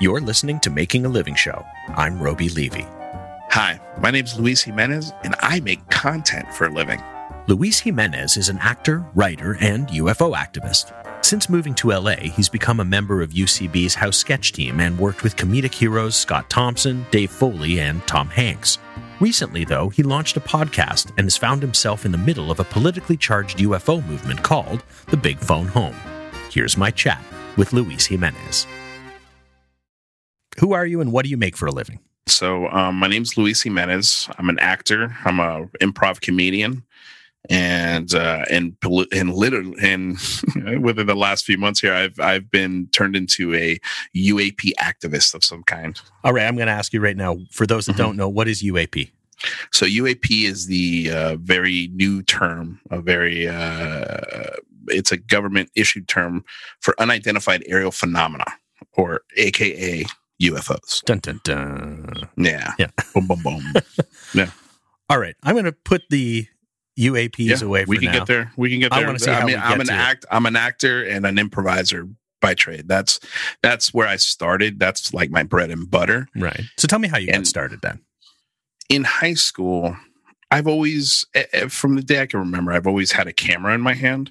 You're listening to Making a Living Show. I'm Roby Levy. Hi, my name is Luis Jimenez, and I make content for a living. Luis Jimenez is an actor, writer, and UFO activist. Since moving to LA, he's become a member of UCB's House Sketch Team and worked with comedic heroes Scott Thompson, Dave Foley, and Tom Hanks. Recently, though, he launched a podcast and has found himself in the middle of a politically charged UFO movement called The Big Phone Home. Here's my chat with Luis Jimenez. Who are you and what do you make for a living? So, um, my name's Luis Jimenez. I'm an actor. I'm a improv comedian, and uh, and and literally, and within the last few months here, I've I've been turned into a UAP activist of some kind. All right, I'm going to ask you right now. For those that mm-hmm. don't know, what is UAP? So UAP is the uh, very new term, a very uh, it's a government issued term for unidentified aerial phenomena, or AKA UFOs. Dun dun dun. Yeah. Yeah. boom boom boom. yeah. All right. I'm going to put the UAPs yeah, away. we can now. get there. We can get there. I want to see. I mean, I'm an act. I'm an actor and an improviser by trade. That's that's where I started. That's like my bread and butter. Right. So tell me how you and got started then. In high school, I've always, from the day I can remember, I've always had a camera in my hand.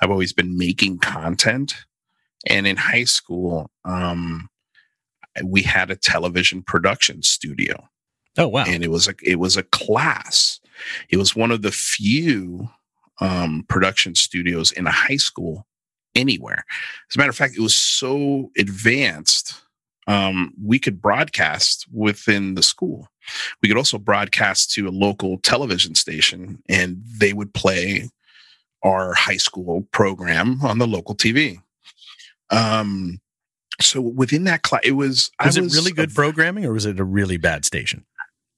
I've always been making content, and in high school, um, we had a television production studio. Oh wow! And it was a it was a class. It was one of the few um, production studios in a high school anywhere. As a matter of fact, it was so advanced. Um, we could broadcast within the school. We could also broadcast to a local television station, and they would play our high school program on the local TV. Um, so within that class, it was. Was, was it really good a, programming, or was it a really bad station?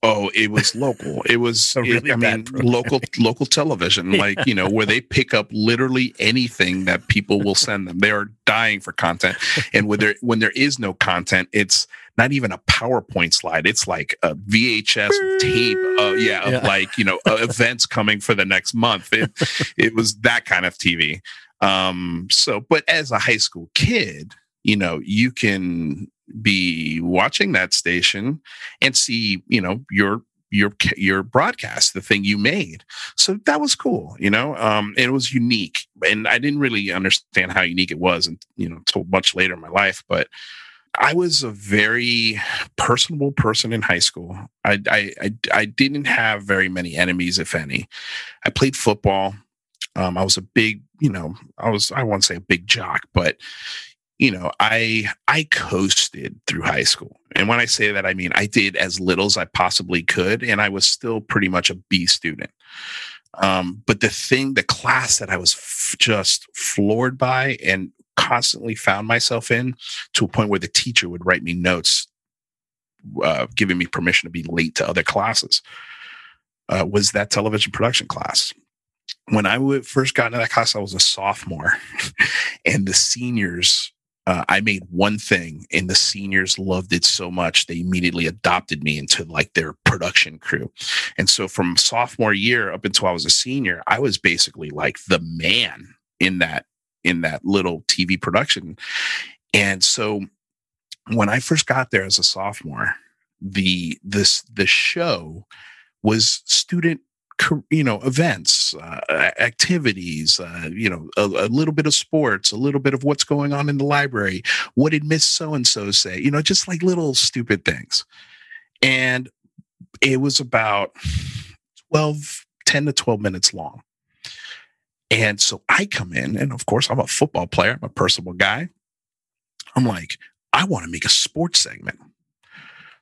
Oh, it was local. It was. really it, I mean, local local television, yeah. like you know, where they pick up literally anything that people will send them. They are dying for content, and when there when there is no content, it's not even a PowerPoint slide. It's like a VHS tape. Of, yeah, of yeah. like you know uh, events coming for the next month. It it was that kind of TV. Um. So, but as a high school kid you know, you can be watching that station and see, you know, your your your broadcast, the thing you made. So that was cool, you know. Um, it was unique, and I didn't really understand how unique it was, and you know, until much later in my life. But I was a very personable person in high school. I I I, I didn't have very many enemies, if any. I played football. Um, I was a big, you know, I was I won't say a big jock, but you know, I I coasted through high school. And when I say that, I mean I did as little as I possibly could, and I was still pretty much a B student. Um, but the thing, the class that I was f- just floored by and constantly found myself in to a point where the teacher would write me notes, uh, giving me permission to be late to other classes, uh, was that television production class when I first got into that class, I was a sophomore, and the seniors uh, I made one thing and the seniors loved it so much they immediately adopted me into like their production crew. And so from sophomore year up until I was a senior, I was basically like the man in that in that little TV production. And so when I first got there as a sophomore, the this the show was student you know events uh, activities uh, you know a, a, little bit of sports a little bit of what's going on in the library what did miss so and so say you know just like little stupid things. And it was about 12 10 to 12 minutes long. And so i come in and of course i'm a football player i'm a personal guy. I'm like i want to make a sports segment.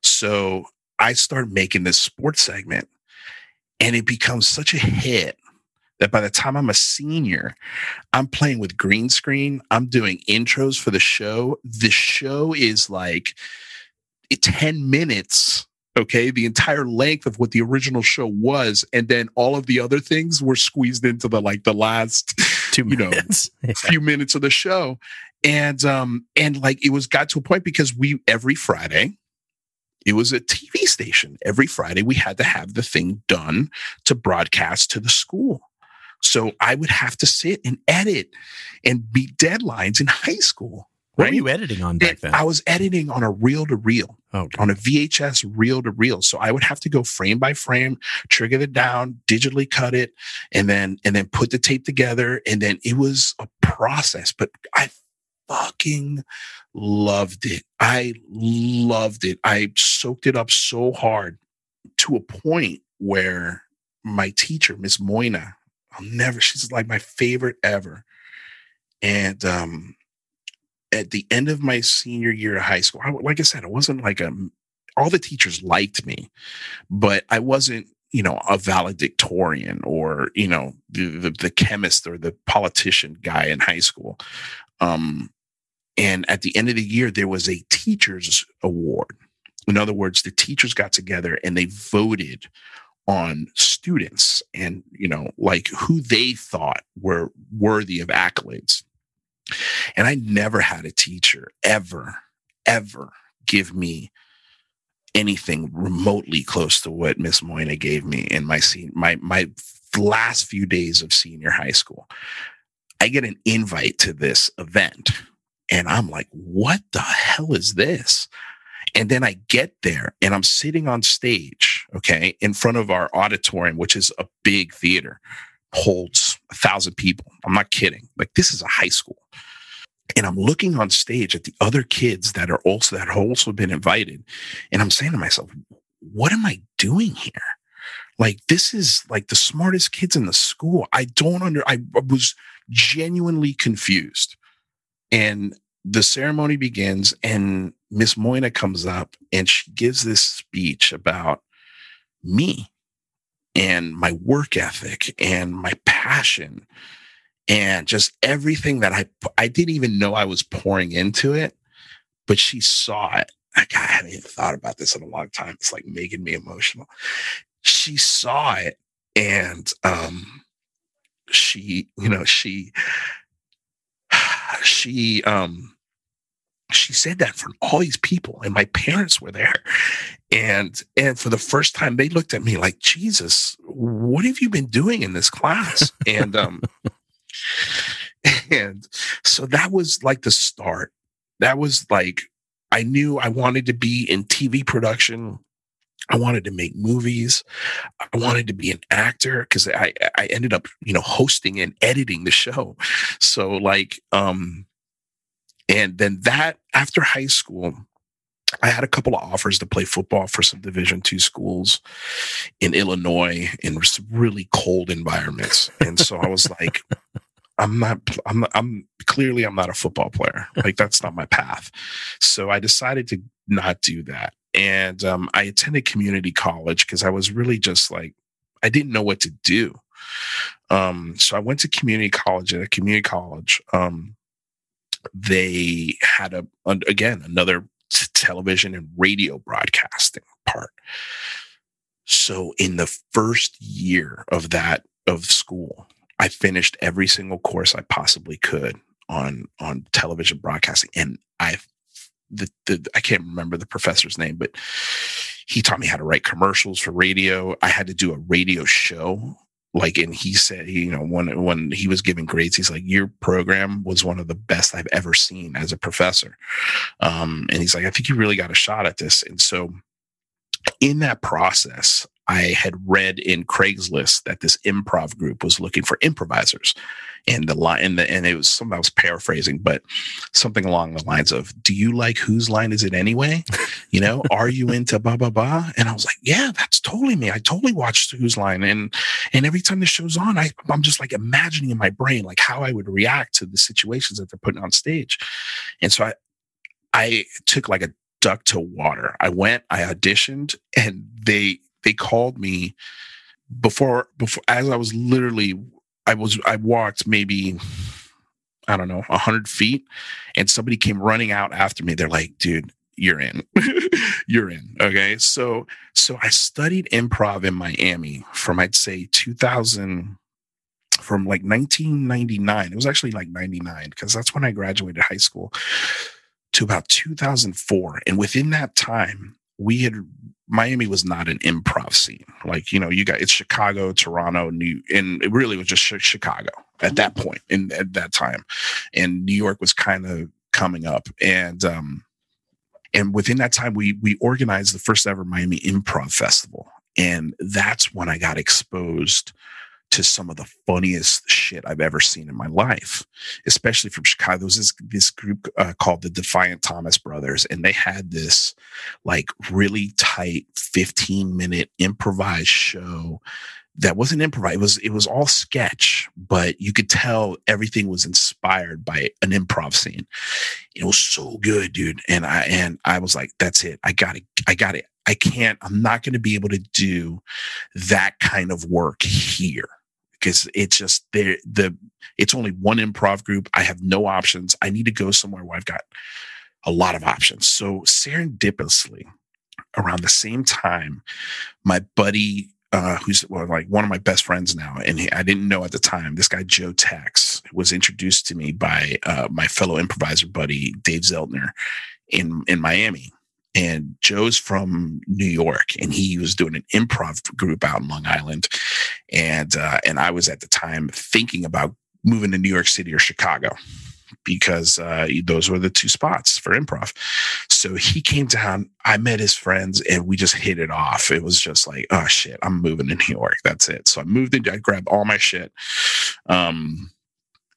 So i start making this sports segment and it becomes such a hit that by the time I'm a senior, I'm playing with green screen. I'm doing intros for the show. The show is like 10 minutes. Okay. The entire length of what the original show was. And then all of the other things were squeezed into the like the last two minutes, you know, yeah. few minutes of the show. And, um, and like it was got to a point because we every Friday, it was a TV station. Every Friday, we had to have the thing done to broadcast to the school. So I would have to sit and edit and beat deadlines in high school. What right? were you editing on back then? I was editing on a reel to oh, reel, on a VHS reel to reel. So I would have to go frame by frame, trigger it down, digitally cut it, and then and then put the tape together. And then it was a process. But I fucking loved it. I loved it. I soaked it up so hard to a point where my teacher, Miss Moina, I'll never, she's like my favorite ever. And um, at the end of my senior year of high school, I, like I said, it wasn't like a, all the teachers liked me, but I wasn't, you know, a valedictorian or, you know, the, the, the chemist or the politician guy in high school. Um, and at the end of the year, there was a teacher's award. In other words, the teachers got together and they voted on students and, you know, like who they thought were worthy of accolades. And I never had a teacher ever, ever give me anything remotely close to what Miss Moyna gave me in my scene, my my last few days of senior high school. I get an invite to this event and I'm like, what the hell is this? And then I get there and I'm sitting on stage, okay, in front of our auditorium, which is a big theater, holds a thousand people. I'm not kidding. Like this is a high school. And I'm looking on stage at the other kids that are also that have also been invited. And I'm saying to myself, what am I doing here? Like this is like the smartest kids in the school. I don't under I was genuinely confused. And the ceremony begins, and Miss Moina comes up and she gives this speech about me and my work ethic and my passion and just everything that I I didn't even know I was pouring into it, but she saw it. I haven't even thought about this in a long time. It's like making me emotional. She saw it and um she, you know, she she um she said that for all these people and my parents were there. And and for the first time they looked at me like jesus what have you been doing in this class? And um and so that was like the start. That was like i knew i wanted to be in tv production I wanted to make movies. I wanted to be an actor because I I ended up you know hosting and editing the show. So like um, and then that after high school, I had a couple of offers to play football for some Division two schools in Illinois in really cold environments, and so I was like. I'm not, I'm, I'm clearly, I'm not a football player. Like that's not my path. So I decided to not do that and um, I attended community college because I was really just like I didn't know what to do. Um, so I went to community college. At a community college, um, they had a again another t- television and radio broadcasting part. So in the first year of that of school, I finished every single course I possibly could on on television broadcasting, and I the, the I can't remember the professor's name, but he taught me how to write commercials for radio. I had to do a radio show. Like, and he said, you know, when when he was giving grades, he's like, "Your program was one of the best I've ever seen as a professor." Um, and he's like, "I think you really got a shot at this." And so, in that process, I had read in Craigslist that this improv group was looking for improvisers. And the line and, the, and it was something I was paraphrasing, but something along the lines of, Do you like whose line is it anyway? You know, are you into blah blah blah? And I was like, Yeah, that's totally me. I totally watched whose line. And and every time the show's on, I, I'm just like imagining in my brain like how I would react to the situations that they're putting on stage. And so I I took like a duck to water. I went, I auditioned, and they they called me before before as I was literally I was I walked maybe I don't know a hundred feet, and somebody came running out after me. They're like, "Dude, you're in, you're in." Okay, so so I studied improv in Miami from I'd say 2000 from like 1999. It was actually like 99 because that's when I graduated high school to about 2004, and within that time, we had Miami was not an improv scene. Like, you know, you got it's Chicago, Toronto, New, and it really was just Chicago at that point in at that time. And New York was kind of coming up, and um, and within that time, we we organized the first ever Miami Improv Festival, and that's when I got exposed to some of the funniest shit I've ever seen in my life, especially from Chicago. There was this, this group uh, called the Defiant Thomas Brothers, and they had this like really tight 15 minute improvised show that wasn't improvised. It was, it was all sketch, but you could tell everything was inspired by an improv scene. It was so good, dude. And I, and I was like, that's it. I got it. I got it. I can't, I'm not going to be able to do that kind of work here because it's just there. The, it's only one improv group. I have no options. I need to go somewhere where I've got a lot of options. So serendipitously, around the same time, my buddy uh, who's well, like one of my best friends now, and he, I didn't know at the time. This guy Joe Tex was introduced to me by uh, my fellow improviser buddy Dave Zeltner in in Miami, and Joe's from New York, and he was doing an improv group out in Long Island, and uh, and I was at the time thinking about moving to New York City or Chicago because uh, those were the two spots for improv. So he came down. I met his friends, and we just hit it off. It was just like, oh shit, I'm moving to New York. That's it. So I moved in. I grabbed all my shit. Um,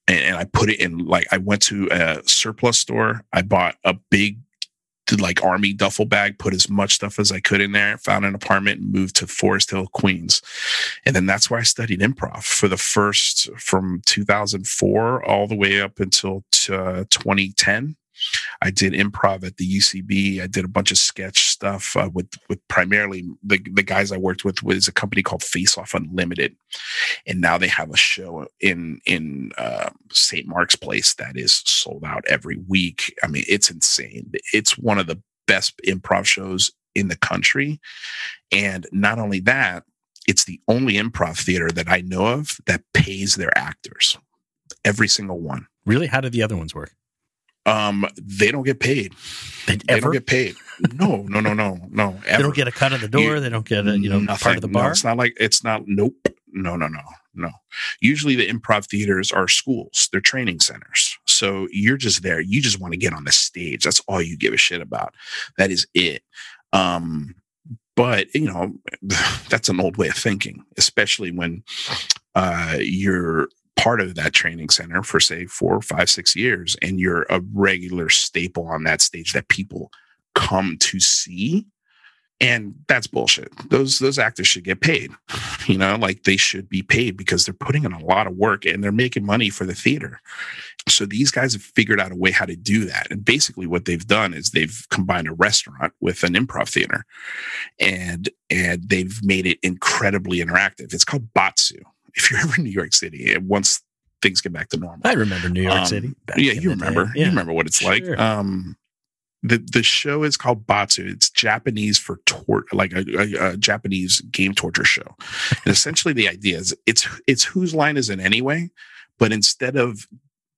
and, I put it in like I went to a surplus store. I bought a big like army duffel bag, put as much stuff as I could in there, found an apartment and moved to Forest Hill, Queens. And then that's where I studied improv for the first from 2004 all the way up until uh, 2010. I did improv at the UCB. I did a bunch of sketch stuff uh, with with primarily the the guys I worked with was a company called Face Off Unlimited, and now they have a show in in uh, St. Mark's Place that is sold out every week. I mean, it's insane. It's one of the best improv shows in the country, and not only that, it's the only improv theater that I know of that pays their actors. Every single one. Really? How do the other ones work? Um, they don't get paid. They, they don't get paid. No, no, no, no, no. Ever. They don't get a cut of the door. You, they don't get a you know nothing. part of the bar. No, it's not like it's not. Nope. No, no, no, no. Usually the improv theaters are schools. They're training centers. So you're just there. You just want to get on the stage. That's all you give a shit about. That is it. Um, but you know that's an old way of thinking, especially when uh, you're part of that training center for say four, five, six years, and you're a regular staple on that stage that people come to see. And that's bullshit. Those those actors should get paid. You know, like they should be paid because they're putting in a lot of work and they're making money for the theater. So these guys have figured out a way how to do that. And basically what they've done is they've combined a restaurant with an improv theater and and they've made it incredibly interactive. It's called Batsu if you're ever in New York City, once things get back to normal. I remember New York um, City. Yeah, you remember. Yeah. You remember what it's sure. like. Um, the the show is called Batsu. It's Japanese for tor- like a, a, a, Japanese game torture show. and essentially, the idea is it's it's whose line is it anyway, but instead of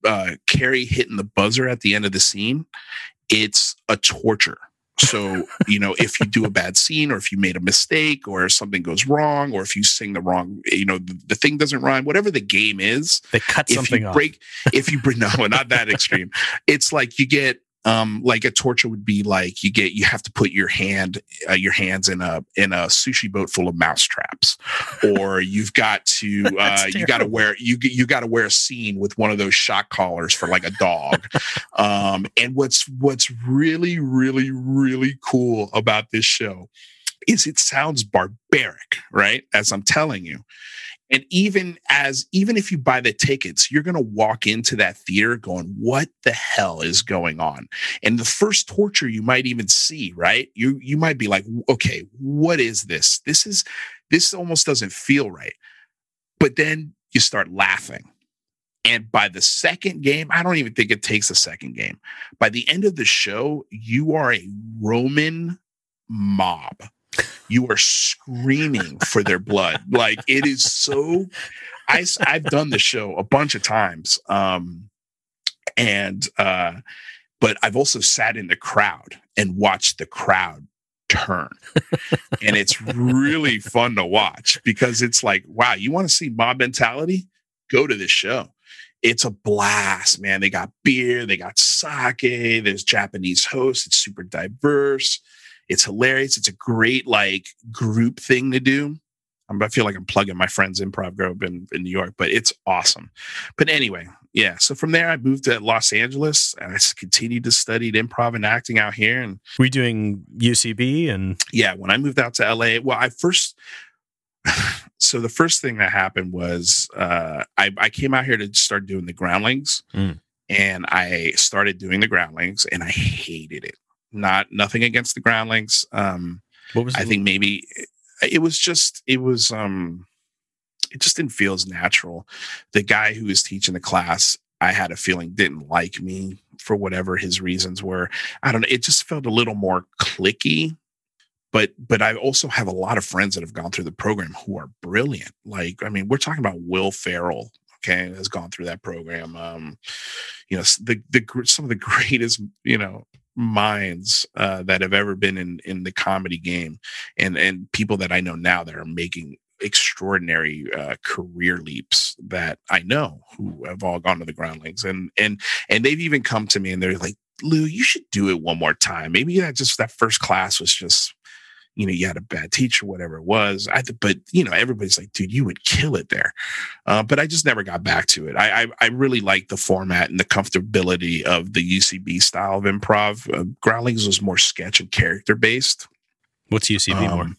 uh, Carey hitting the buzzer at the end of the scene, it's a torture. So, you know, if you do a bad scene or if you made a mistake or something goes wrong or if you sing the wrong, you know, the, the thing doesn't rhyme, whatever the game is, they cut something off. Break, if you bring, no, not that extreme. It's like you get um, like a torture would be like you get you have to put your hand uh, your hands in a in a sushi boat full of mouse traps. Or you've got to uh, you got to wear you you got to wear a scene with one of those shock collars for like a dog. Um, and what's what's really really really cool about this show is it sounds barbaric right? As i'm telling you and even as even if you buy the tickets, you're going to walk into that theater going, "What the hell is going on?" And the first torture you might even see, right? You you might be like, "Okay, what is this? This is this almost doesn't feel right." But then you start laughing. And by the second game, I don't even think it takes a second game. By the end of the show, you are a Roman mob you are screaming for their blood. Like it is so. I I've done the show a bunch of times, um, and uh, but I've also sat in the crowd and watched the crowd turn, and it's really fun to watch because it's like, wow, you want to see mob mentality? Go to this show it's a blast, man. They got beer, they got sake, there's Japanese hosts. It's super diverse. It's hilarious. It's a great like group thing to do. I feel like I'm plugging my friends improv group in, in New York, but it's awesome. But anyway, yeah. So from there, I moved to Los Angeles and I continued to study improv and acting out here. And we doing UCB and yeah, when I moved out to LA, well, I first so the first thing that happened was uh, I, I, came out here to start doing the groundlings mm. and i started doing the groundlings and i hated it not nothing against the groundlings. Um, what was i think maybe it was just it was um it just didn't feel as natural. The guy who was teaching the class i had a feeling didn't like me for whatever his reasons were. I don't know it just felt a little more clicky but but I also have a lot of friends that have gone through the program who are brilliant. Like I mean, we're talking about Will Ferrell, okay, has gone through that program. Um, you know, the the some of the greatest you know minds uh, that have ever been in in the comedy game, and and people that I know now that are making extraordinary uh, career leaps that I know who have all gone to the groundlings and and and they've even come to me and they're like Lou you should do it one more time maybe that just that first class was just you know, you had a bad teacher, whatever it was. I, but you know, everybody's like, dude, you would kill it there. Uh, but I just never got back to it. I, I, I really like the format and the comfortability of the UCB style of improv. Uh, Groundlings was more sketch and character based. What's UCB um, more?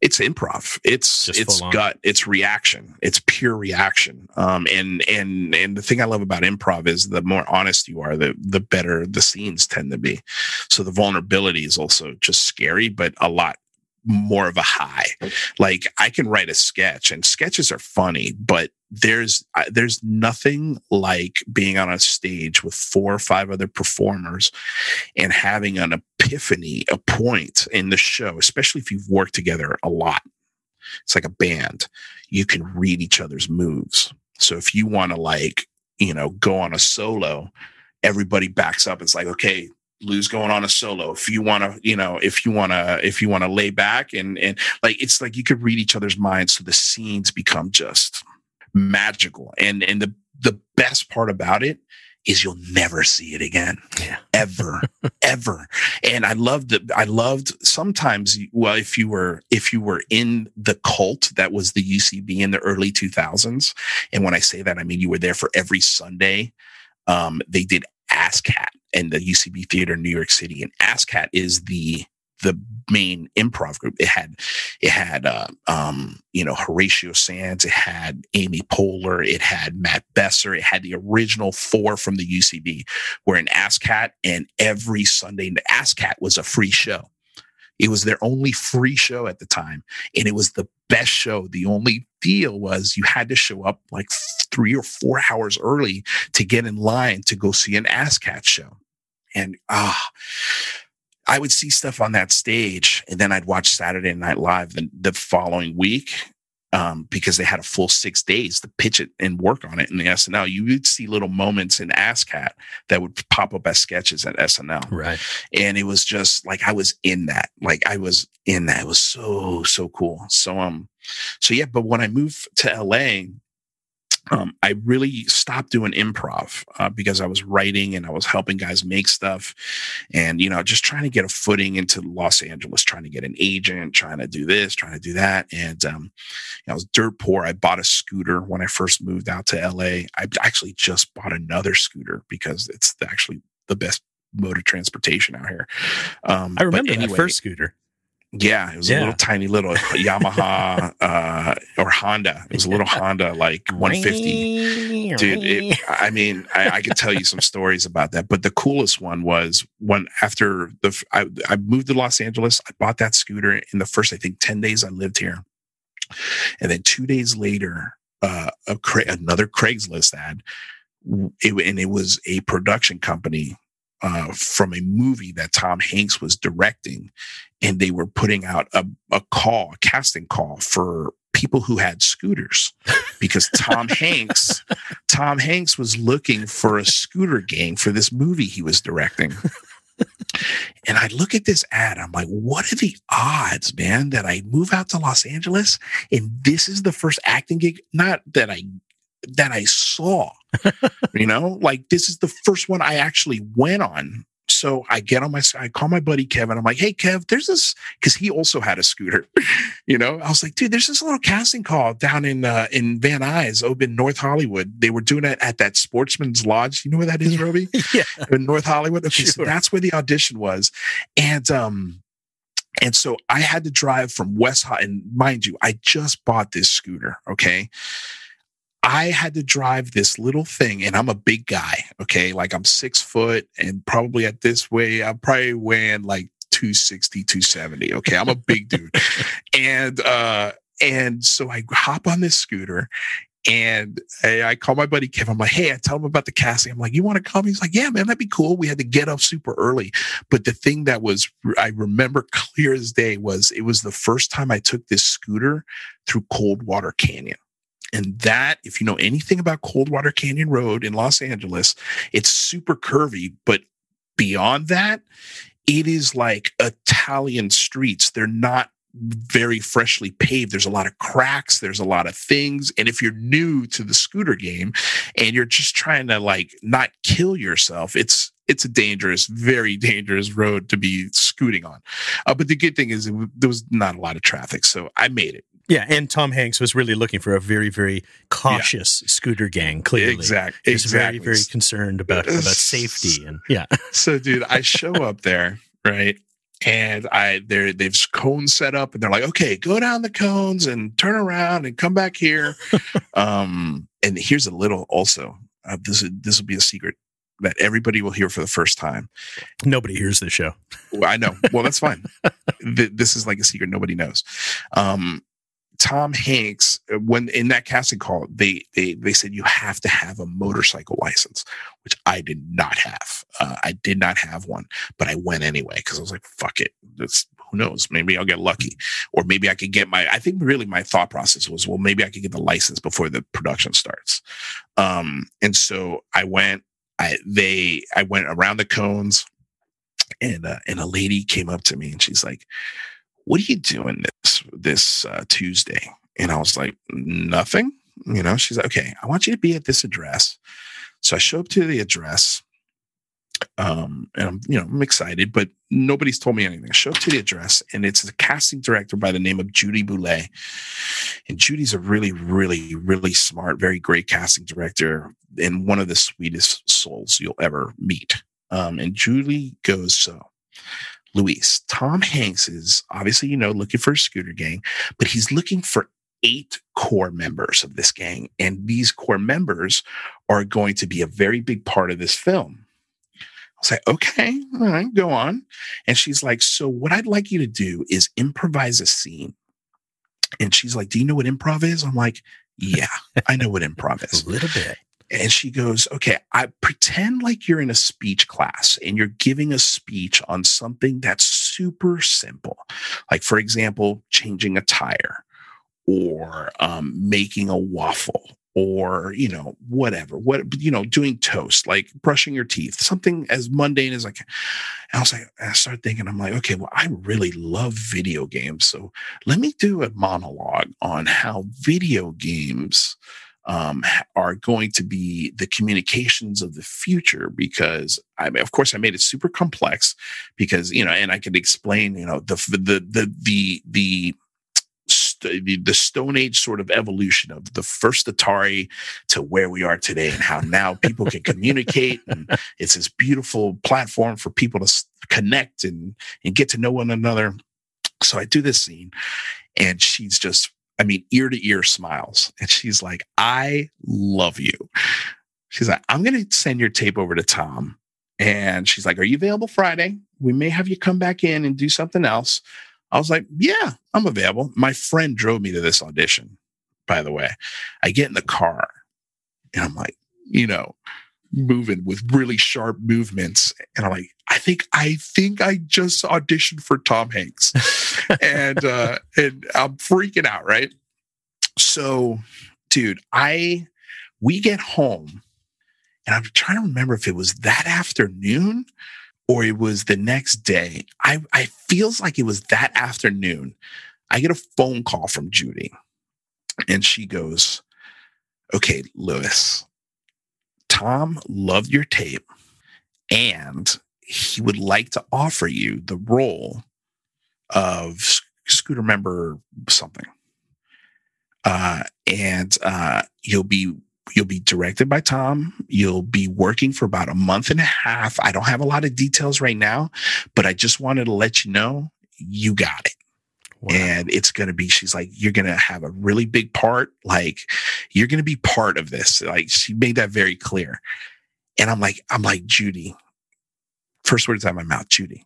It's improv. It's Just it's gut. It's reaction. It's pure reaction. Um, and and and the thing I love about improv is the more honest you are, the the better the scenes tend to be. So the vulnerability is also just scary, but a lot more of a high. Like I can write a sketch and sketches are funny, but there's uh, there's nothing like being on a stage with four or five other performers and having an epiphany, a point in the show, especially if you've worked together a lot. It's like a band. You can read each other's moves. So if you want to like, you know, go on a solo, everybody backs up. It's like, okay, Lou's going on a solo. If you want to, you know, if you want to, if you want to lay back and and like it's like you could read each other's minds, so the scenes become just magical. And and the the best part about it is you'll never see it again, yeah. ever, ever. And I loved it. I loved sometimes. Well, if you were if you were in the cult that was the UCB in the early two thousands, and when I say that, I mean you were there for every Sunday. Um, they did ASSSSCAT and the UCB Theater in New York City. And ASSSSCAT is the the main improv group. It had it had uh, um, you know Horatio Sanz, it had Amy Poehler, it had Matt Besser, it had the original four from the UCB. Were in ASSSSCAT, and every Sunday, the ASSSSCAT was a free show. It was their only free show at the time, and it was the best show. The only deal was you had to show up like three or four hours early to get in line to go see an ASSSSCAT show. And ah, I would see stuff on that stage, and then I'd watch Saturday Night Live the, the following week, um, because they had a full six days to pitch it and work on it in the SNL. You would see little moments in ASSSSCAT that would pop up as sketches at SNL. Right. And it was just like I was in that. Like I was in that. It was so, so cool. So um, so yeah, but when I moved to LA, um, I really stopped doing improv uh, because I was writing and I was helping guys make stuff, and you know, just trying to get a footing into Los Angeles, trying to get an agent, trying to do this, trying to do that, and um, you know, I was dirt poor. I bought a scooter when I first moved out to LA. I actually just bought another scooter because it's actually the best mode of transportation out here. Um, I remember anyway, that first scooter. Yeah, it was yeah. a little tiny little Yamaha uh, or Honda. It was a little Honda, like 150. Dude, it, I mean, I, I could tell you some stories about that. But the coolest one was when after the I, I moved to Los Angeles, I bought that scooter in the first, I think, 10 days I lived here. And then two days later, uh, a, another Craigslist ad, it, and it was a production company uh, from a movie that Tom Hanks was directing, and they were putting out a, a call, a casting call for people who had scooters because Tom Hanks, Tom Hanks was looking for a scooter gang for this movie he was directing. and I look at this ad, I'm like, what are the odds, man, that I move out to Los Angeles and this is the first acting gig? Not that I that I saw you know, like this is the first one I actually went on so I get on my, I call my buddy Kevin. I'm like, hey, Kev, there's this, because he also had a scooter. you know, I was like, dude, there's this little casting call down in uh, in Van Nuys, over in North Hollywood. They were doing it at that Sportsman's Lodge. You know where that is, Roby? yeah, in North Hollywood. Okay, sure. so that's where the audition was, and um, and so I had to drive from West High, and mind you, I just bought this scooter. Okay. I had to drive this little thing, and I'm a big guy. Okay. Like I'm six foot, and probably at this way, I'm probably weighing like 260, 270. Okay. I'm a big dude. And, uh, and so I hop on this scooter and I, I, call my buddy Kevin. I'm like, hey, I tell him about the casting. I'm like, you want to come? He's like, yeah, man, that'd be cool. We had to get up super early. But the thing that was, I remember clear as day was it was the first time I took this scooter through Coldwater Canyon. And that, if you know anything about Coldwater Canyon Road in Los Angeles, it's super curvy, but beyond that, it is like Italian streets. They're not very freshly paved. There's a lot of cracks. There's a lot of things. And if you're new to the scooter game and you're just trying to like not kill yourself, it's, it's a dangerous, very dangerous road to be scooting on. Uh, but the good thing is there was not a lot of traffic. So I made it. Yeah, and Tom Hanks was really looking for a very, very cautious yeah. scooter gang. Clearly, exactly, He's exactly. very, very concerned about about safety and yeah. so, dude, I show up there, right? And I they're they've cones set up and they're like, okay, go down the cones and turn around and come back here. um, and here's a little also. Uh, this this will be a secret that everybody will hear for the first time. Nobody hears this show. well, I know. Well, that's fine. this is like a secret nobody knows. Um, Tom Hanks, uh, when in that casting call, they they they said you have to have a motorcycle license, which I did not have. Uh, I did not have one, but I went anyway because I was like, "Fuck it." Who knows? Maybe I'll get lucky, or maybe I could get my. I think really my thought process was, well, maybe I could get the license before the production starts. Um, and so I went. I they I went around the cones, and uh, and a lady came up to me and she's like what are you doing this this uh, Tuesday? And I was like, nothing. You know, she's like, okay, I want you to be at this address. So I show up to the address. Um, and I'm, you know, I'm excited, but nobody's told me anything. I show up to the address and it's a casting director by the name of Judy Boulay. And Judy's a really, really, really smart, very great casting director and one of the sweetest souls you'll ever meet. Um, and Julie goes, so Luis, Tom Hanks is obviously, you know, looking for a scooter gang, but he's looking for eight core members of this gang. And these core members are going to be a very big part of this film. I was like, okay, all right, go on. And she's like, so what I'd like you to do is improvise a scene. And she's like, do you know what improv is? I'm like, yeah, I know what improv is. a little bit. And she goes, okay, I pretend like you're in a speech class and you're giving a speech on something that's super simple. Like, for example, changing a tire or um, making a waffle or, you know, whatever, what, you know, doing toast, like brushing your teeth, something as mundane as like, I was like, I started thinking, I'm like, okay, well, I really love video games. So let me do a monologue on how video games um, are going to be the communications of the future because I of course I made it super complex because you know and I could explain you know the the the the the the, the Stone Age sort of evolution of the first Atari to where we are today, and how now people can communicate, and it's this beautiful platform for people to connect and and get to know one another. So I do this scene, and she's just I mean, ear to ear smiles. And she's like, I love you. She's like, I'm going to send your tape over to Tom. And she's like, Are you available Friday? We may have you come back in and do something else. I was like, Yeah, I'm available. My friend drove me to this audition, by the way. I get in the car and I'm like, you know, moving with really sharp movements. And I'm like, I think I think I just auditioned for Tom Hanks. and uh and I'm freaking out, right? So, dude, I we get home and I'm trying to remember if it was that afternoon or it was the next day. I I feels like it was that afternoon. I get a phone call from Judy and she goes, "Okay, Luis, Tom loved your tape and he would like to offer you the role of scooter member something. Uh, and uh, you'll be you'll be directed by Tom. You'll be working for about a month and a half. I don't have a lot of details right now, but I just wanted to let you know you got it. Wow. And it's going to be, she's like, you're going to have a really big part. Like, you're going to be part of this. Like, she made that very clear. And I'm like, I'm like, Judy, first words out of my mouth, Judy,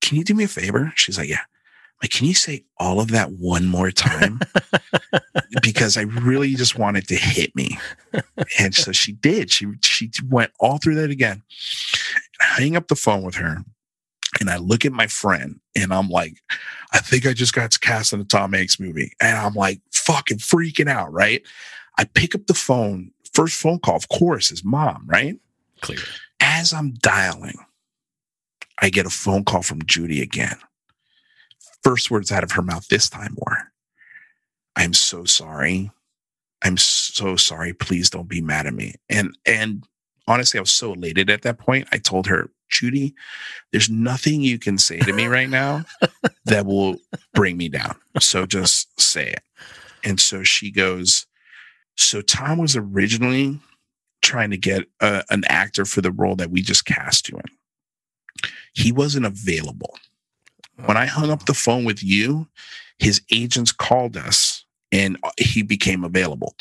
can you do me a favor? She's like, yeah. I'm like, can you say all of that one more time? because I really just wanted to hit me. And so she did. She she went all through that again. I hang up the phone with her and I look at my friend and I'm like, I think I just got cast in a Tom Hanks movie. And I'm like fucking freaking out, right? I pick up the phone. First phone call, of course, is mom, right? Clear. As I'm dialing, I get a phone call from Judy again. First words out of her mouth this time were, I'm so sorry. I'm so sorry. Please don't be mad at me. And, and honestly, I was so elated at that point. I told her, Judy, there's nothing you can say to me right now that will bring me down. So just say it. And so she goes, So Tom was originally trying to get a, an actor for the role that we just cast you in. He wasn't available. When I hung up the phone with you, his agents called us and uh, he became available.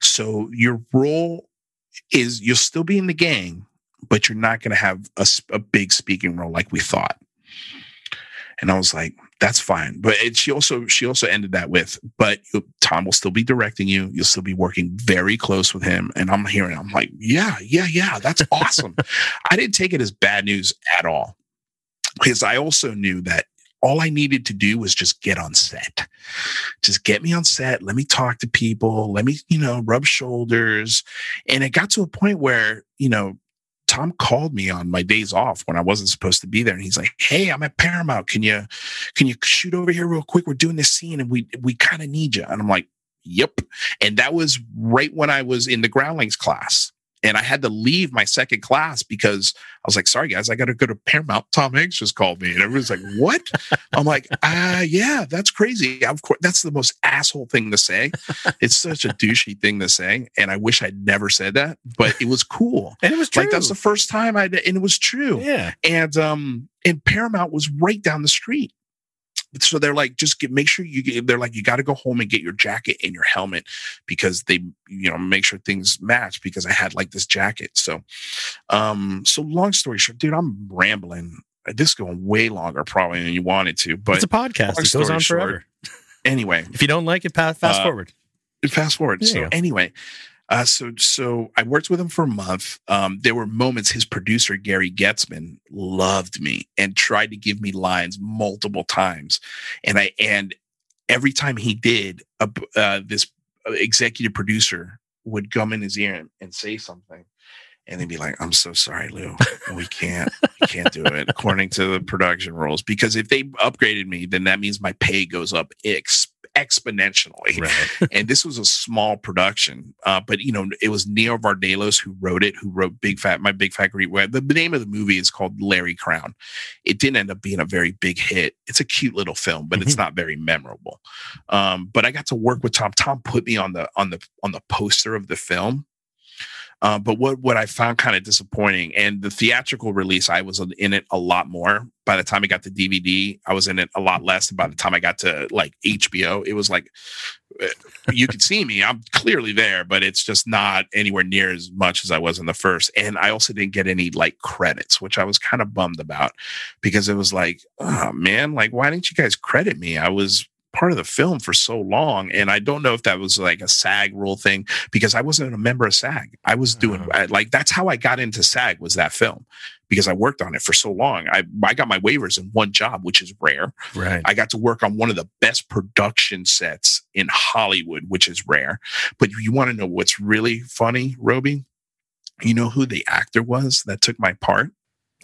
So your role is you'll still be in the gang, but you're not going to have a, a, big speaking role like we thought. And I was like, that's fine. But it, she also she also ended that with, but Tom will still be directing you. You'll still be working very close with him. And I'm hearing, I'm like, yeah, yeah, yeah, that's awesome. I didn't take it as bad news at all because I also knew that all I needed to do was just get on set. Just get me on set. Let me talk to people. Let me, you know, rub shoulders. And it got to a point where, you know, Tom called me on my days off when I wasn't supposed to be there. And he's like, Hey, I'm at Paramount. Can you, can you shoot over here real quick? We're doing this scene and we, we kind of need you. And I'm like, Yep. And that was right when I was in the groundlings class. And I had to leave my second class because I was like, sorry guys, I got to go to Paramount. Tom Hanks just called me. And everyone's like, what? I'm like, uh, yeah, that's crazy. Of course, that's the most asshole thing to say. It's such a douchey thing to say. And I wish I'd never said that, but it was cool. and it was true. Like that's the first time I, and it was true. Yeah. And, um, and Paramount was right down the street so they're like just get make sure you get they're like you got to go home and get your jacket and your helmet because they you know make sure things match because i had like this jacket. So um so long story short dude i'm rambling. This is going way longer probably than you wanted to but it's a podcast. it goes on short, forever. anyway. If you don't like it fast uh, forward. fast forward. So anyway uh, so, so I worked with him for a month. Um, there were moments his producer Gary Goetzman loved me and tried to give me lines multiple times, and I and every time he did, uh, this executive producer would come in his ear and, and say something, and they'd be like, "I'm so sorry, Lou, we can't, we can't do it according to the production rules because if they upgraded me, then that means my pay goes up ex- exponentially. Right. and this was a small production, uh, but you know, it was Nia Vardalos who wrote it, who wrote Big Fat, My Big Fat Greek Wedding. The, the name of the movie is called Larry Crowne. It didn't end up being a very big hit. It's a cute little film, but mm-hmm. it's not very memorable. Um, but I got to work with Tom. Tom put me on the on the on the poster of the film uh, but what what I found kind of disappointing, and the theatrical release, I was in it a lot more. By the time I got the DVD, I was in it a lot less. By the time I got to like HBO, it was like uh, you could see me. I'm clearly there, but it's just not anywhere near as much as I was in the first. And I also didn't get any like credits, which I was kind of bummed about because it was like, oh man, like why didn't you guys credit me? I was part of the film for so long. And I don't know if that was like a SAG rule thing because I wasn't a member of SAG. I was doing uh-huh. I, like that's how I got into SAG was that film because I worked on it for so long. I I got my waivers in one job, which is rare. Right. I got to work on one of the best production sets in Hollywood, which is rare. But you want to know what's really funny, Roby? You know who the actor was that took my part?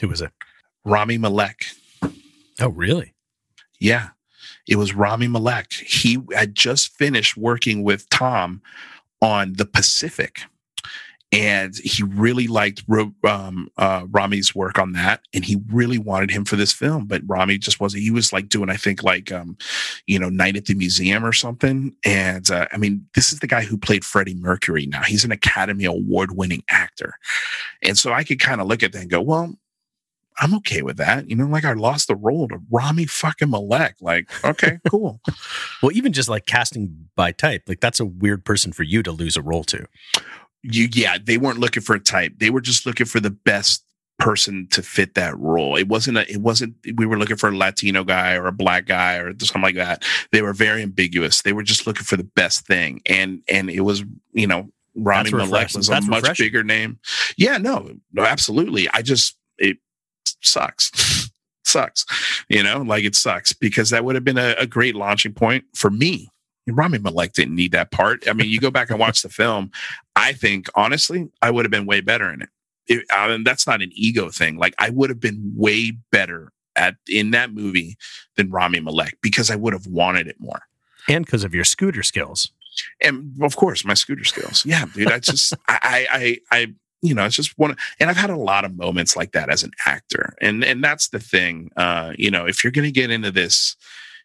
Who was it? Rami Malek. Oh, really? Yeah. It was Rami Malek. He had just finished working with Tom on the Pacific. and he really liked um, uh, Rami's work on that, and he really wanted him for this film. But Rami just wasn't. He was like doing, I think, like um, you know, Night at the Museum or something. And uh, I mean, this is the guy who played Freddie Mercury. Now he's an Academy Award winning actor, and so I could kind of look at that and go, well. I'm okay with that. You know, like I lost the role to Rami fucking Malek. Like, okay, cool. well, even just like casting by type, like that's a weird person for you to lose a role to you yeah they weren't looking for a type they were just looking for the best person to fit that role it wasn't a, it wasn't we were looking for a latino guy or a black guy or something like that they were very ambiguous they were just looking for the best thing and and it was you know Rami Malek was That's a much refreshing. bigger name. Yeah, no, no, absolutely. I just it sucks. sucks. You know, like it sucks because that would have been a, a great launching point for me Rami Malek didn't need that part. I mean, you go back and watch the film. I think honestly, I would have been way better in it. it I mean, that's not an ego thing. Like I would have been way better at in that movie than Rami Malek because I would have wanted it more, and because of your scooter skills. And of course, my scooter skills. Yeah, dude. I just, I, I, I, you know, it's just one. And I've had a lot of moments like that as an actor, and and that's the thing. Uh, you know, if you're going to get into this,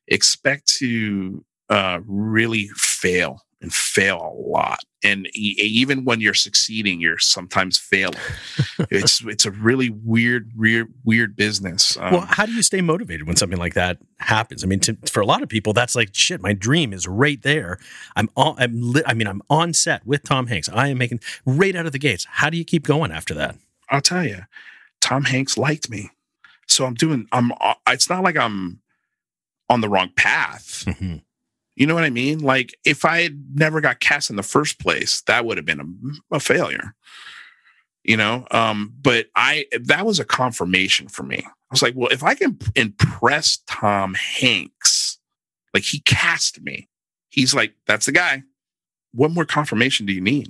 expect to uh, really fail and fail a lot. And even when you're succeeding, you're sometimes failing. it's it's a really weird, weird, weird business. Um, well, how do you stay motivated when something like that happens? I mean, to, for a lot of people, that's like shit. My dream is right there. I'm on. I'm. Li- I mean, I'm on set with Tom Hanks. I am making right out of the gates. How do you keep going after that? I'll tell you, Tom Hanks liked me, so I'm doing. I'm. Uh, it's not like I'm on the wrong path. Mm-hmm you know what I mean? Like if I had never got cast in the first place, that would have been a, a failure. You know, um, but I that was a confirmation for me. I was like, well, if I can impress Tom Hanks, like he cast me, he's like, that's the guy. What more confirmation do you need?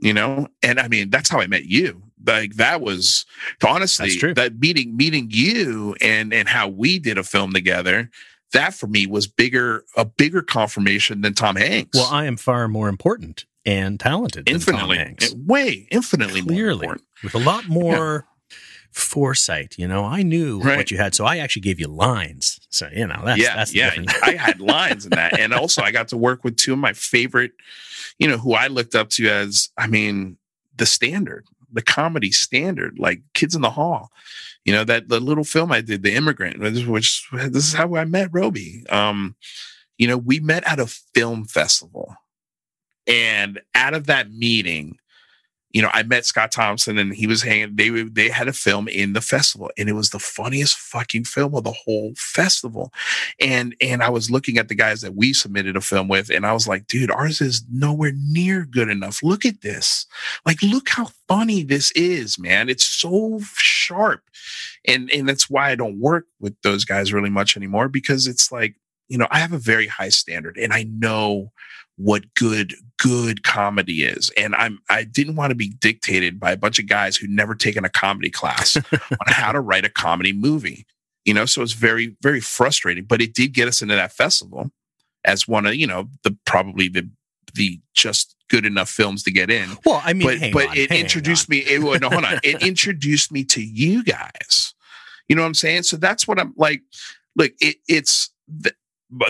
You know, and I mean, that's how I met you. Like that was honestly that meeting meeting you and and how we did a film together that for me was bigger a bigger confirmation than Tom Hanks. Well, I am far more important and talented infinitely, way infinitely more clearly with a lot more yeah. foresight. You know, I knew right. what you had, so I actually gave you lines. So you know, that's yeah, that's yeah. I had lines in that, and also I got to work with two of my favorite, you know, who I looked up to as, I mean, the standard, the comedy standard, like Kids in the Hall you know that the little film I did, The Immigrant, which this is how I met Roby. Um, you know, we met at a film festival, and out of that meeting, you know, I met Scott Thompson and he was hanging. They they had a film in the festival, and it was the funniest fucking film of the whole festival. And and I was looking at the guys that we submitted a film with, and I was like, dude, ours is nowhere near good enough. Look at this. Like, look how funny this is, man. It's so sharp, and and that's why I don't work with those guys really much anymore because it's like you know I have a very high standard, and I know what good good comedy is. And i'm i didn't want to be dictated by a bunch of guys who never taken a comedy class on how to write a comedy movie you know? So it's very very frustrating but it did get us into that festival as one of you know the probably the the just good enough films to get in. Well i mean but, but on, it introduced me it, no, hold on. It introduced me to you guys. You know what i'm saying? So that's what i'm like look it, it's the,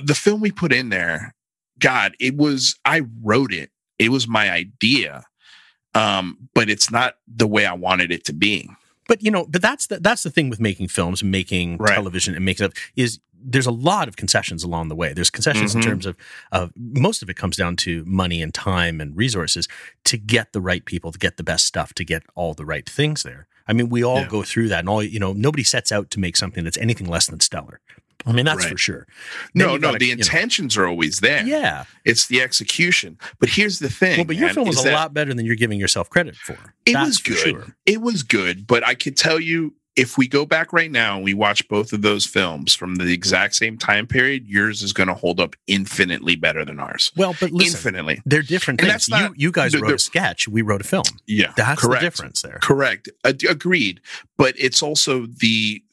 the film we put in there God, it was, I wrote it. It was my idea. Um, but it's not the way I wanted it to be. But you know, but that's the that's the thing with making films, making right. television, and making up is there's a lot of concessions along the way. There's concessions mm-hmm. in terms of of most of it comes down to money and time and resources to get the right people, to get the best stuff, to get all the right things there. I mean, we all yeah. go through that, and all you know, nobody sets out to make something that's anything less than stellar. I mean, that's right. for sure. Then no, no, gotta, the intentions know, are always there. Yeah. It's the execution. But here's the thing. Well, but your man, film was a lot better than you're giving yourself credit for. It that's was good. Sure. It was good. But I could tell you, if we go back right now and we watch both of those films from the exact same time period, yours is going to hold up infinitely better than ours. Well, but listen, infinitely, they're different and things. Not, you, you guys wrote a sketch, we wrote a film. Yeah, that's correct. the difference there. Correct, agreed. But it's also the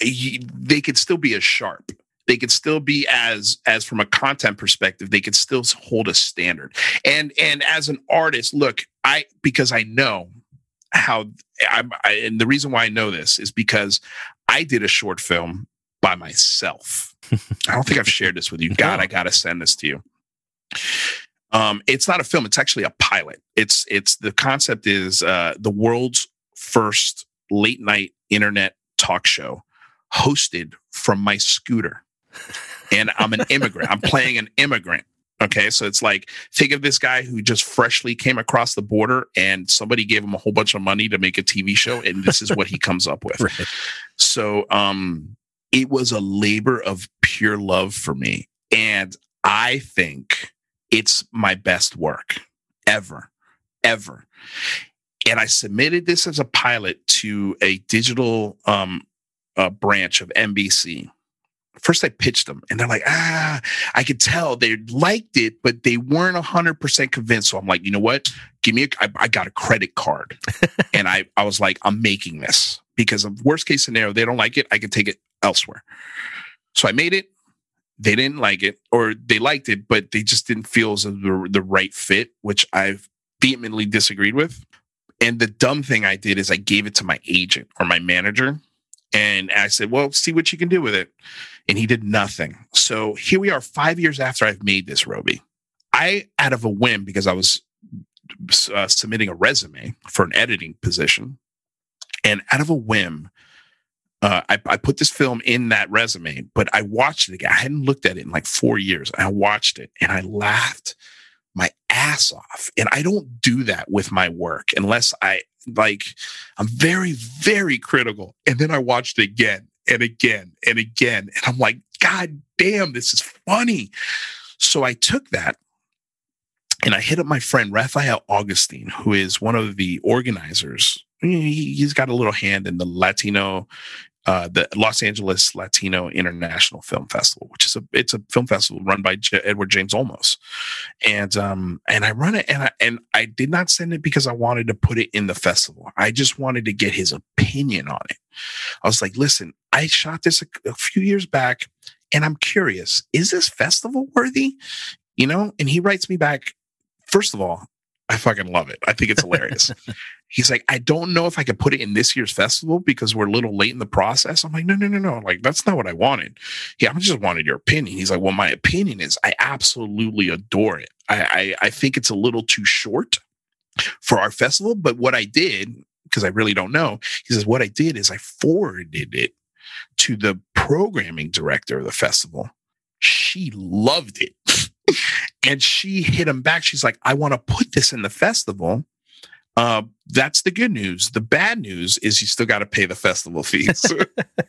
it, they could still be as sharp they could still be as as from a content perspective they could still hold a standard and and as an artist look I because I know how I'm, I, and the reason why I know this is because I did a short film by myself. I don't think I've shared this with you. God, I gotta send this to you. Um, it's not a film; it's actually a pilot. It's it's the concept is uh, the world's first late night internet talk show, hosted from my scooter, and I'm an immigrant. I'm playing an immigrant. Okay, so it's like think of this guy who just freshly came across the border, and somebody gave him a whole bunch of money to make a TV show, and this is what he comes up with. Right. So, um, it was a labor of pure love for me, and I think it's my best work ever, ever. And I submitted this as a pilot to a digital um, uh, branch of NBC. First, I pitched them, and they're like, ah, I could tell they liked it, but they weren't 100% convinced. So I'm like, you know what? Give me a, I, I got a credit card. and I, I was like, I'm making this because of worst case scenario, they don't like it. I can take it elsewhere. So I made it they didn't like it or they liked it, but they just didn't feel as the, the right fit, which I've vehemently disagreed with. And the dumb thing I did is I gave it to my agent or my manager. And I said, well, see what you can do with it. And he did nothing. So here we are five years after I've made this, Roby. I, out of a whim, because I was uh, submitting a resume for an editing position, and out of a whim, uh, I, I, put this film in that resume, but I watched it again. I hadn't looked at it in like four years. I watched it and I laughed ass off. And I don't do that with my work unless I like, I'm very, very critical. And then I watched it again and again and again. And I'm like, God damn, this is funny. So I took that and I hit up my friend Raphael Augustine, who is one of the organizers he's got a little hand in the Latino uh, the Los Angeles Latino International Film Festival, which is a it's a film festival run by J- Edward James Olmos, and um and I run it and I and I did not send it because I wanted to put it in the festival. I just wanted to get his opinion on it. I was like, listen, I shot this a, a few years back, and I'm curious, is this festival worthy? You know, and he writes me back. First of all, I fucking love it. I think it's hilarious. He's like, I don't know if I could put it in this year's festival because we're a little late in the process. I'm like, no, no, no, no. Like, that's not what I wanted. Yeah, I just wanted your opinion. He's like, well, my opinion is I absolutely adore it. I, I, I think it's a little too short for our festival. But what I did, because I really don't know, he says, what I did is I forwarded it to the programming director of the festival. She loved it. and she hit him back. She's like, I want to put this in the festival. Uh, that's the good news. The bad news is you still got to pay the festival fees.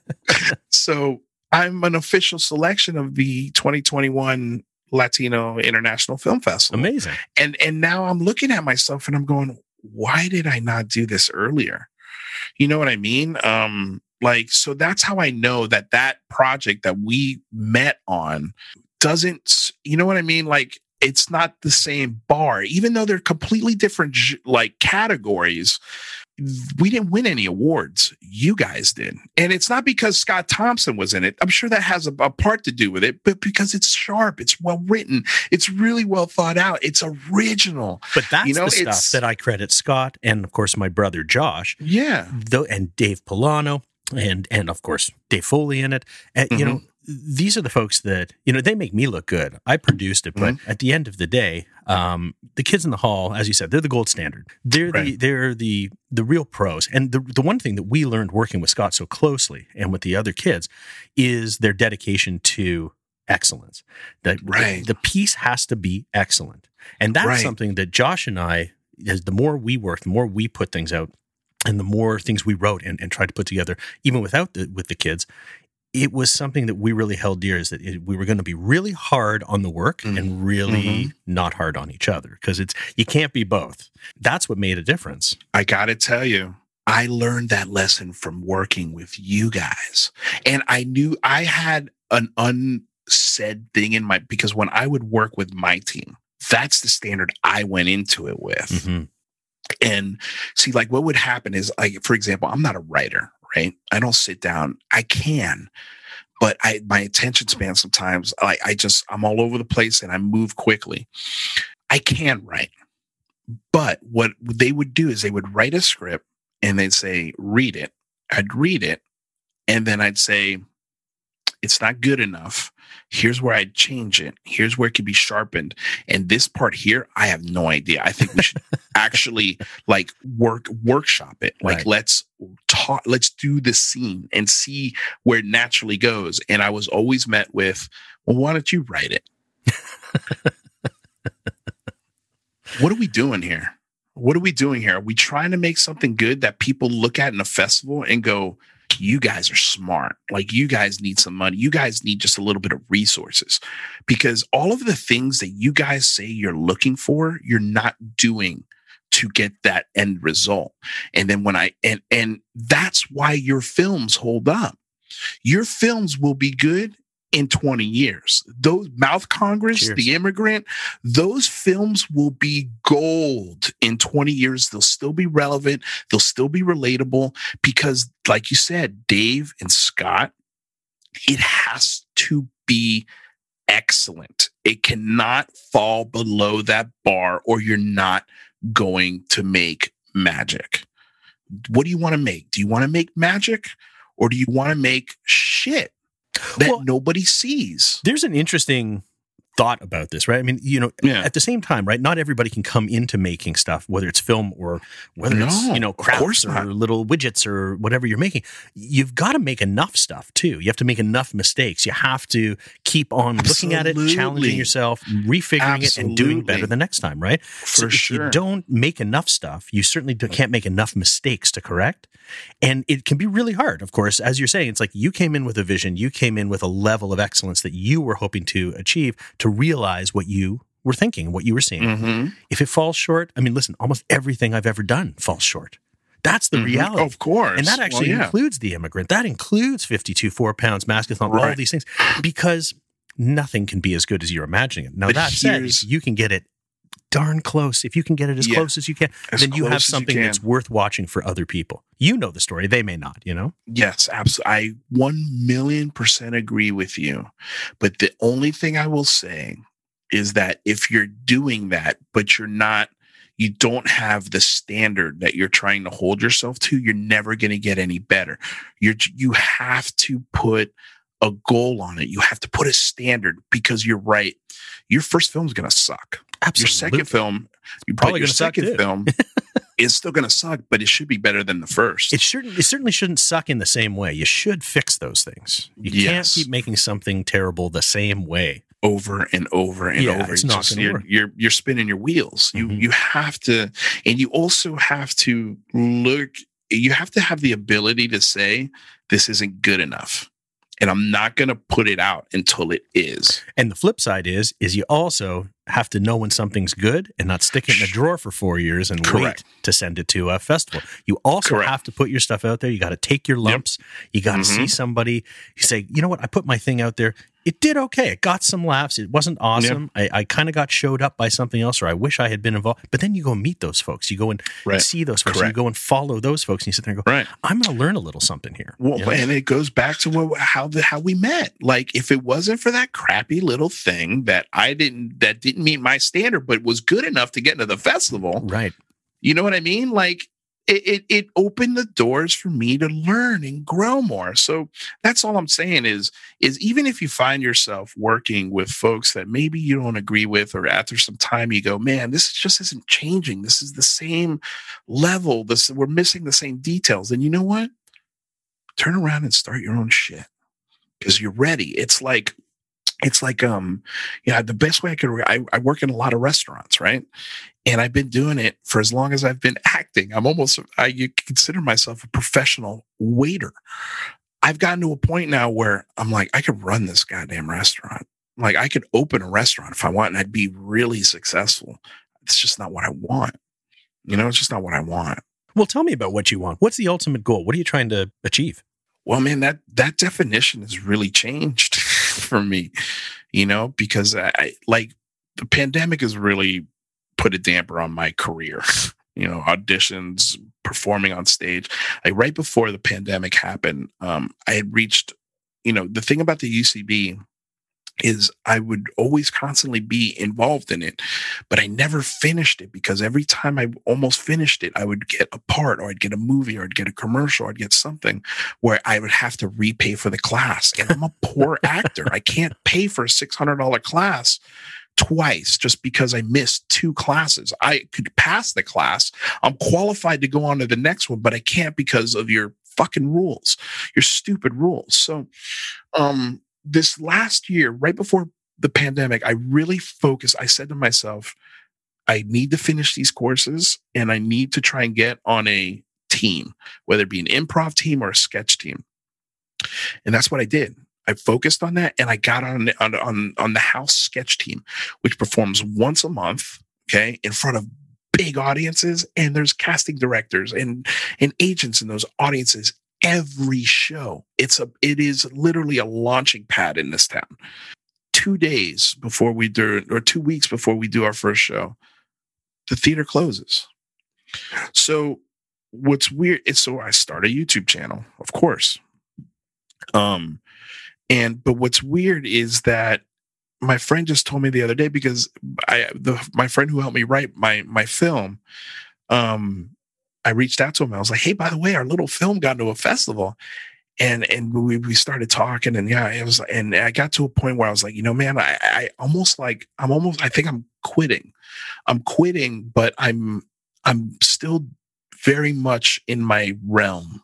so I'm an official selection of the 2021 Latino International Film Festival. Amazing. And and now I'm looking at myself and I'm going, why did I not do this earlier? You know what I mean? Um, like so that's how I know that that project that we met on doesn't you know what i mean? Like it's not the same bar. Even though they're completely different like categories we didn't win any awards. You guys did and it's not because scott thompson was in it. I'm sure that has a, a part to do with it but because it's sharp it's well written it's really well thought out it's original. But that's you know, the stuff that i credit scott and of course my brother josh yeah. the, and dave polano and and of course dave foley in it. And, mm-hmm. you know these are the folks that you know they make me look good. I produced it, but mm-hmm. at the end of the day, um, the kids in the hall, as you said, they're the gold standard. They're right. the they're the the real pros. And the the one thing that we learned working with Scott so closely and with the other kids is their dedication to excellence. That right. the, the piece has to be excellent, and that's right. something that Josh and I, as the more we work, the more we put things out and the more things we wrote and, and tried to put together, even without the with the kids, it was something that we really held dear is that it, we were going to be really hard on the work mm. and really mm-hmm. not hard on each other because it's you can't be both. That's what made a difference. I got to tell you, I learned that lesson from working with you guys. And I knew I had an unsaid thing in my because when I would work with my team, that's the standard I went into it with. Mm-hmm. And see, like what would happen is like, for example, I'm not a writer, right? I don't sit down. I can, but I my attention span sometimes I, I just I'm all over the place and I move quickly. I can write. But what they would do is they would write a script and they'd say, read it. I'd read it. And then I'd say, it's not good enough. Here's where I'd change it. Here's where it could be sharpened. And this part here, I have no idea. I think we should actually like work workshop it. Like right. let's talk, let's do the scene and see where it naturally goes. And I was always met with, well, why don't you write it? what are we doing here? What are we doing here? Are we trying to make something good that people look at in a festival and go, you guys are smart. Like you guys need some money. You guys need just a little bit of resources because all of the things that you guys say you're looking for, you're not doing to get that end result. And then when I, and, and that's why your films hold up. Your films will be good in 20 years. Those Mouth Congress, Cheers. The Immigrant, those films will be gold in 20 years. They'll still be relevant. They'll still be relatable because, like you said, Dave and Scott, it has to be excellent. It cannot fall below that bar or you're not going to make magic. What do you want to make? Do you want to make magic or do you want to make shit? That well, nobody sees. There's an interesting thought about this, right? I mean, you know, yeah. at the same time, right? Not everybody can come into making stuff, whether it's film or whether no, it's you know crafts or not. little widgets or whatever you're making. You've got to make enough stuff too. You have to make enough mistakes. You have to keep on Absolutely. looking at it, challenging yourself, refiguring Absolutely. it, and doing better the next time, right? For so sure. If you don't make enough stuff, you certainly can't make enough mistakes to correct. And it can be really hard, of course, as you're saying. It's like you came in with a vision, you came in with a level of excellence that you were hoping to achieve to realize what you were thinking, what you were seeing. Mm-hmm. If it falls short, I mean, listen, almost everything I've ever done falls short. That's the mm-hmm. reality. Of course. And that actually well, yeah. includes the immigrant. That includes 52 four pounds, maskathon, right. all these things, because nothing can be as good as you're imagining it. Now, but that said, you can get it darn close. If you can get it as yeah, close as you can, then you have something you that's worth watching for other people. You know the story, they may not, you know? Yes, absolutely. I 1 million percent agree with you. But the only thing I will say is that if you're doing that, but you're not, you don't have the standard that you're trying to hold yourself to, you're never going to get any better. You're, you have to put a goal on it. You have to put a standard because you're right. Your first film is going to suck. Absolutely. Your second film, you probably your second film is still going to suck, but it should be better than the first. It should. It certainly shouldn't suck in the same way. You should fix those things. You yes. can't keep making something terrible the same way over and over and yeah, over. It's, not just, you're, you're, you're spinning your wheels. You mm-hmm. you have to, and you also have to look. You have to have the ability to say this isn't good enough and I'm not going to put it out until it is. And the flip side is is you also have to know when something's good and not stick it in a drawer for 4 years and Correct. wait to send it to a festival. You also Correct. have to put your stuff out there. You got to take your lumps. Yep. You got to mm-hmm. see somebody you say, "You know what? I put my thing out there it did okay. It got some laughs. It wasn't awesome. I, I kind of got showed up by something else, or I wish I had been involved. But then you go meet those folks. You go and right. see those folks. you go and follow those folks, and you sit there and go, right. I'm going to learn a little something here. Well, you know? and it goes back to what, how the how we met. Like, if it wasn't for that crappy little thing that I didn't that didn't meet my standard, but was good enough to get into the festival, right? You know what I mean? Like, it, it, it opened the doors for me to learn and grow more. So that's all I'm saying is is even if you find yourself working with folks that maybe you don't agree with, or after some time you go, man, this just isn't changing. This is the same level. This we're missing the same details. And you know what? Turn around and start your own shit because you're ready. It's like it's like um yeah the best way i could I, I work in a lot of restaurants right and i've been doing it for as long as i've been acting. I'm almost i you consider myself a professional waiter. I've gotten to a point now where i'm like i could run this goddamn restaurant. Like i could open a restaurant if i want and i'd be really successful. It's just not what i want. You know it's just not what i want. Well tell me about what you want. What's the ultimate goal? What are you trying to achieve? Well man that that definition has really changed for me, you know, because I like the pandemic has really put a damper on my career. You know, auditions, performing on stage. Like right before the pandemic happened, um, I had reached, you know, the thing about the UCB is I would always constantly be involved in it, but I never finished it because every time I almost finished it, I would get a part or I'd get a movie or I'd get a commercial or I'd get something where I would have to repay for the class. And I'm a poor actor. I can't pay for a $600 class twice just because I missed two classes. I could pass the class. I'm qualified to go on to the next one, but I can't because of your fucking rules, your stupid rules. So, um, this last year, right before the pandemic, I really focused. I said to myself, I need to finish these courses and I need to try and get on a team, whether it be an improv team or a sketch team. And that's what I did. I focused on that and I got on, on, on, on the house sketch team, which performs once a month. Okay. In front of big audiences and there's casting directors and, and agents in those audiences every show. It's a it is literally a launching pad in this town. Two days before we do or two weeks before we do our first show, the theater closes. So what's weird is so I start a YouTube channel, of course. Um and but what's weird is that my friend just told me the other day because I the my friend who helped me write my my film um I reached out to him. I was like, "Hey, by the way, our little film got to a festival." And and we, we started talking and yeah, it was and I got to a point where I was like, you know, man, I, I almost like I'm almost I think I'm quitting. I'm quitting, but I'm I'm still very much in my realm.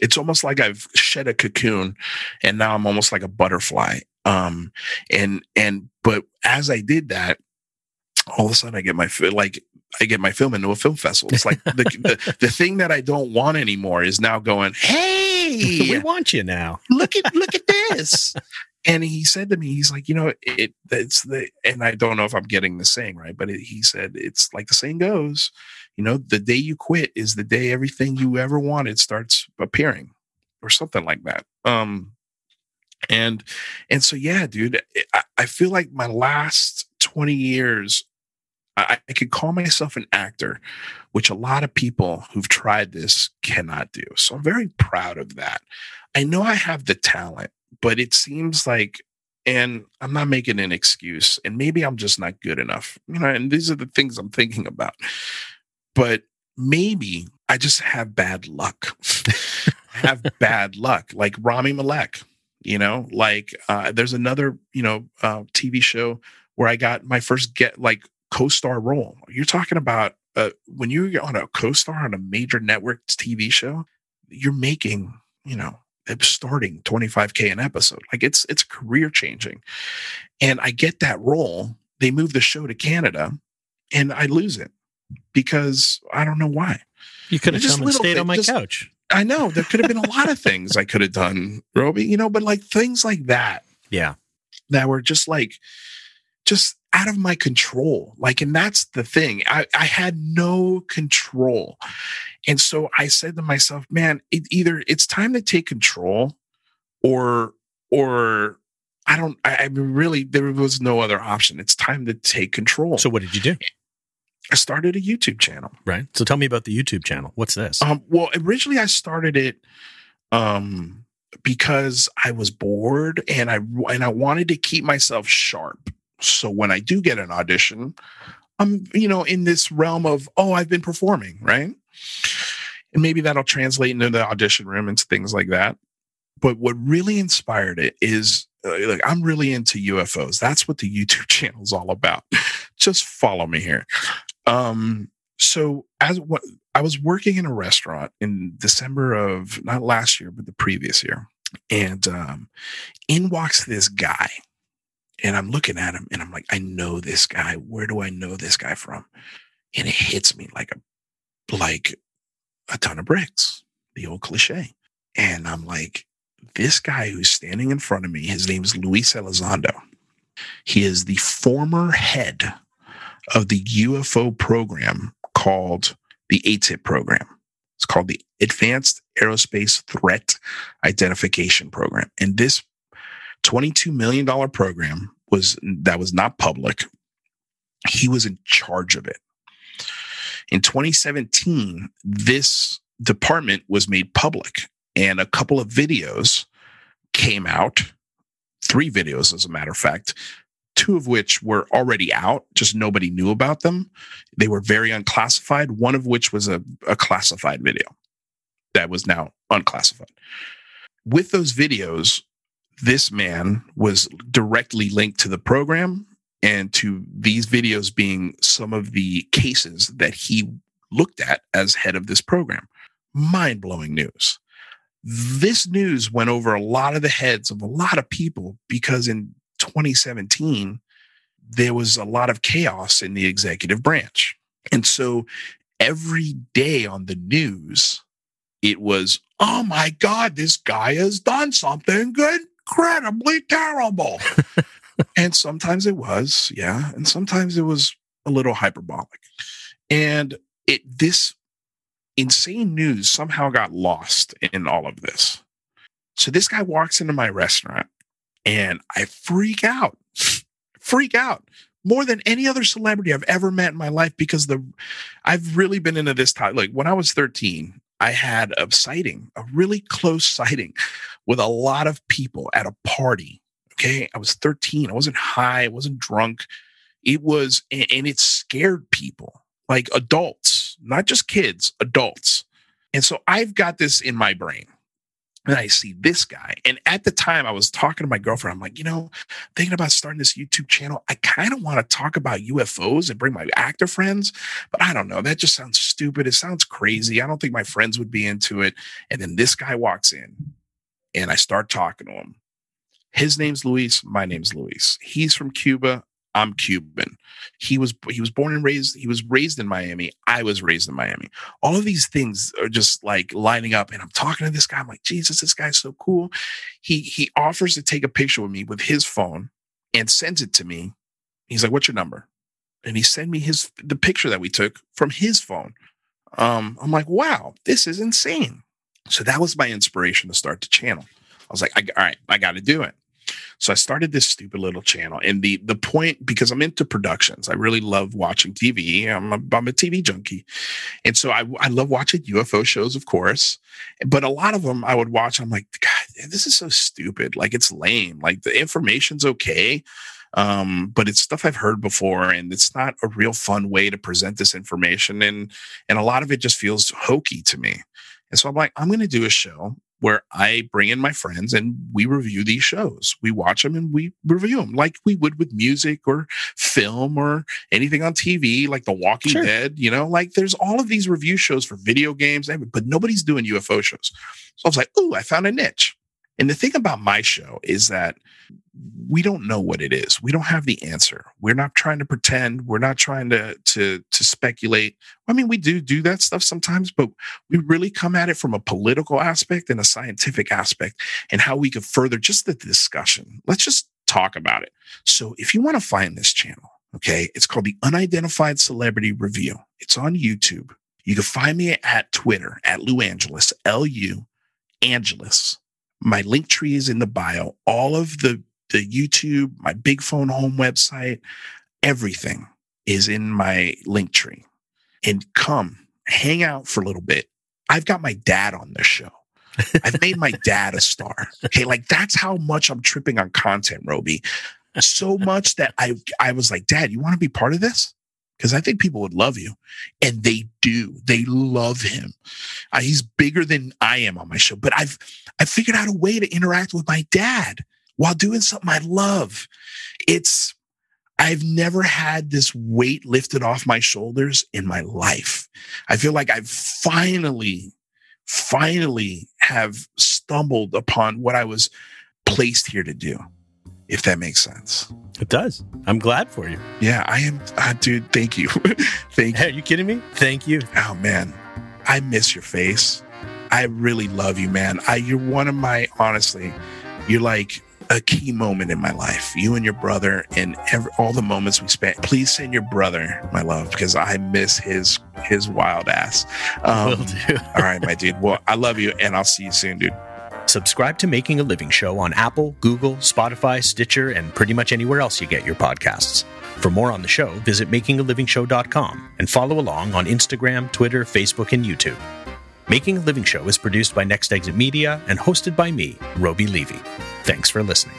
It's almost like I've shed a cocoon and now I'm almost like a butterfly. Um and and but as I did that, all of a sudden I get my like I get my film into a film festival. It's like the, the, the thing that I don't want anymore is now going, Hey, we want you now. look at, look at this. and he said to me, he's like, you know, it, it's the, and I don't know if I'm getting the saying right, but it, he said, it's like the saying goes, you know, the day you quit is the day everything you ever wanted starts appearing or something like that. Um, and, and so, yeah, dude, I, I feel like my last 20 years I could call myself an actor, which a lot of people who've tried this cannot do. So I'm very proud of that. I know I have the talent, but it seems like and I'm not making an excuse, and maybe I'm just not good enough, you know. And these are the things I'm thinking about. But maybe I just have bad luck. I have bad luck, like Rami Malek. You know, like uh, there's another you know uh, TV show where I got my first get like co-star role. You're talking about uh, when you're on a co-star on a major network TV show, you're making, you know, starting 25k an episode. Like it's it's career changing. And I get that role. They move the show to Canada and I lose it because I don't know why. You could have come and stayed thing, on my just, couch. I know there could have been a lot of things I could have done, Roby, you know, but like things like that. Yeah. That were just like just out of my control. Like, and that's the thing. I, I had no control. And so I said to myself, man, it either it's time to take control or, or I don't, I, I really, there was no other option. It's time to take control. So what did you do? I started a YouTube channel. Right. So tell me about the YouTube channel. What's this? Um, well, originally I started it, um, because I was bored and I and I wanted to keep myself sharp. So when I do get an audition, I'm, you know, in this realm of, oh, I've been performing, right? And maybe that'll translate into the audition room and things like that. But what really inspired it is uh, like I'm really into UFOs. That's what the YouTube channel is all about. Just follow me here. Um, so as what I was working in a restaurant in December of not last year, but the previous year. And um, in walks this guy and I'm looking at him and I'm like, I know this guy. Where do I know this guy from? And it hits me like a like a ton of bricks, the old cliche. And I'm like, this guy who's standing in front of me, his name is Luis Elizondo. He is the former head of the UFO program called the ATIP program. It's called the Advanced Aerospace Threat Identification Program. And this $22 million program was that was not public. He was in charge of it. In 2017, this department was made public and a couple of videos came out three videos, as a matter of fact, two of which were already out, just nobody knew about them. They were very unclassified, one of which was a, a classified video that was now unclassified. With those videos, this man was directly linked to the program and to these videos being some of the cases that he looked at as head of this program. Mind blowing news. This news went over a lot of the heads of a lot of people because in 2017, there was a lot of chaos in the executive branch. And so every day on the news, it was, oh my God, this guy has done something incredibly terrible. and sometimes it was, yeah. And sometimes it was a little hyperbolic. And it, this insane news somehow got lost in all of this. So this guy walks into my restaurant and I freak out, freak out more than any other celebrity I've ever met in my life because the I've really been into this time. Like when I was 13, I had a sighting, a really close sighting with a lot of people at a party. Okay. I was 13. I wasn't high. I wasn't drunk. It was, and it scared people like adults, not just kids, adults. And so I've got this in my brain and I see this guy. And at the time, I was talking to my girlfriend. I'm like, you know, thinking about starting this YouTube channel. I kind of want to talk about UFOs and bring my actor friends, but I don't know. That just sounds stupid. It sounds crazy. I don't think my friends would be into it. And then this guy walks in and I start talking to him. His name's Luis. My name's Luis. He's from Cuba. I'm Cuban. He was he was born and raised. He was raised in Miami. I was raised in Miami. All of these things are just like lining up. And I'm talking to this guy. I'm like, Jesus, this guy's so cool. He he offers to take a picture with me with his phone and sends it to me. He's like, "What's your number?" And he sent me his the picture that we took from his phone. Um, I'm like, "Wow, this is insane." So that was my inspiration to start the channel. I was like, I, "All right, I got to do it." So I started this stupid little channel. And the the point, because I'm into productions, I really love watching TV. I'm a, I'm a TV junkie. And so I, I love watching UFO shows, of course. But a lot of them I would watch. I'm like, God, this is so stupid. Like it's lame. Like the information's okay. Um, but it's stuff I've heard before, and it's not a real fun way to present this information. And and a lot of it just feels hokey to me. And so I'm like, I'm going to do a show where I bring in my friends and we review these shows. We watch them and we review them like we would with music or film or anything on TV, like The Walking sure. Dead. You know, like there's all of these review shows for video games, but nobody's doing UFO shows. So I was like, oh, I found a niche. And the thing about my show is that we don't know what it is. We don't have the answer. We're not trying to pretend. We're not trying to to to speculate. I mean, we do do that stuff sometimes, but we really come at it from a political aspect and a scientific aspect and how we could further just the discussion. Let's just talk about it. So, if you want to find this channel, okay, it's called the Unidentified Celebrity Review. It's on YouTube. You can find me at Twitter at Lou Angelus, L U Angelus. My Linktree is in the bio. All of the the YouTube, my big phone home website, everything is in my Linktree. And come hang out for a little bit. I've got my dad on this show. I've made my dad a star. Okay. Like that's how much I'm tripping on content, Roby. So much that I, I was like, dad, you want to be part of this? Cause I think people would love you and they do. They love him. Uh, he's bigger than I am on my show, but I've, I figured out a way to interact with my dad while doing something I love. It's, I've never had this weight lifted off my shoulders in my life. I feel like I've finally, finally have stumbled upon what I was placed here to do, if that makes sense. It does. I'm glad for you. Yeah, I am. Uh, dude, thank you. thank you. Are you kidding me? Thank you. Oh, man. I miss your face. I really love you, man. I, you're one of my, honestly, you're like a key moment in my life. You and your brother, and every, all the moments we spent. Please send your brother my love because I miss his his wild ass. Um, Will do. all right, my dude. Well, I love you, and I'll see you soon, dude. Subscribe to Making a Living Show on Apple, Google, Spotify, Stitcher, and pretty much anywhere else you get your podcasts. For more on the show, visit makingalivingshow.com and follow along on Instagram, Twitter, Facebook, and YouTube. Making a Living Show is produced by Next Exit Media and hosted by me, Roby Levy. Thanks for listening.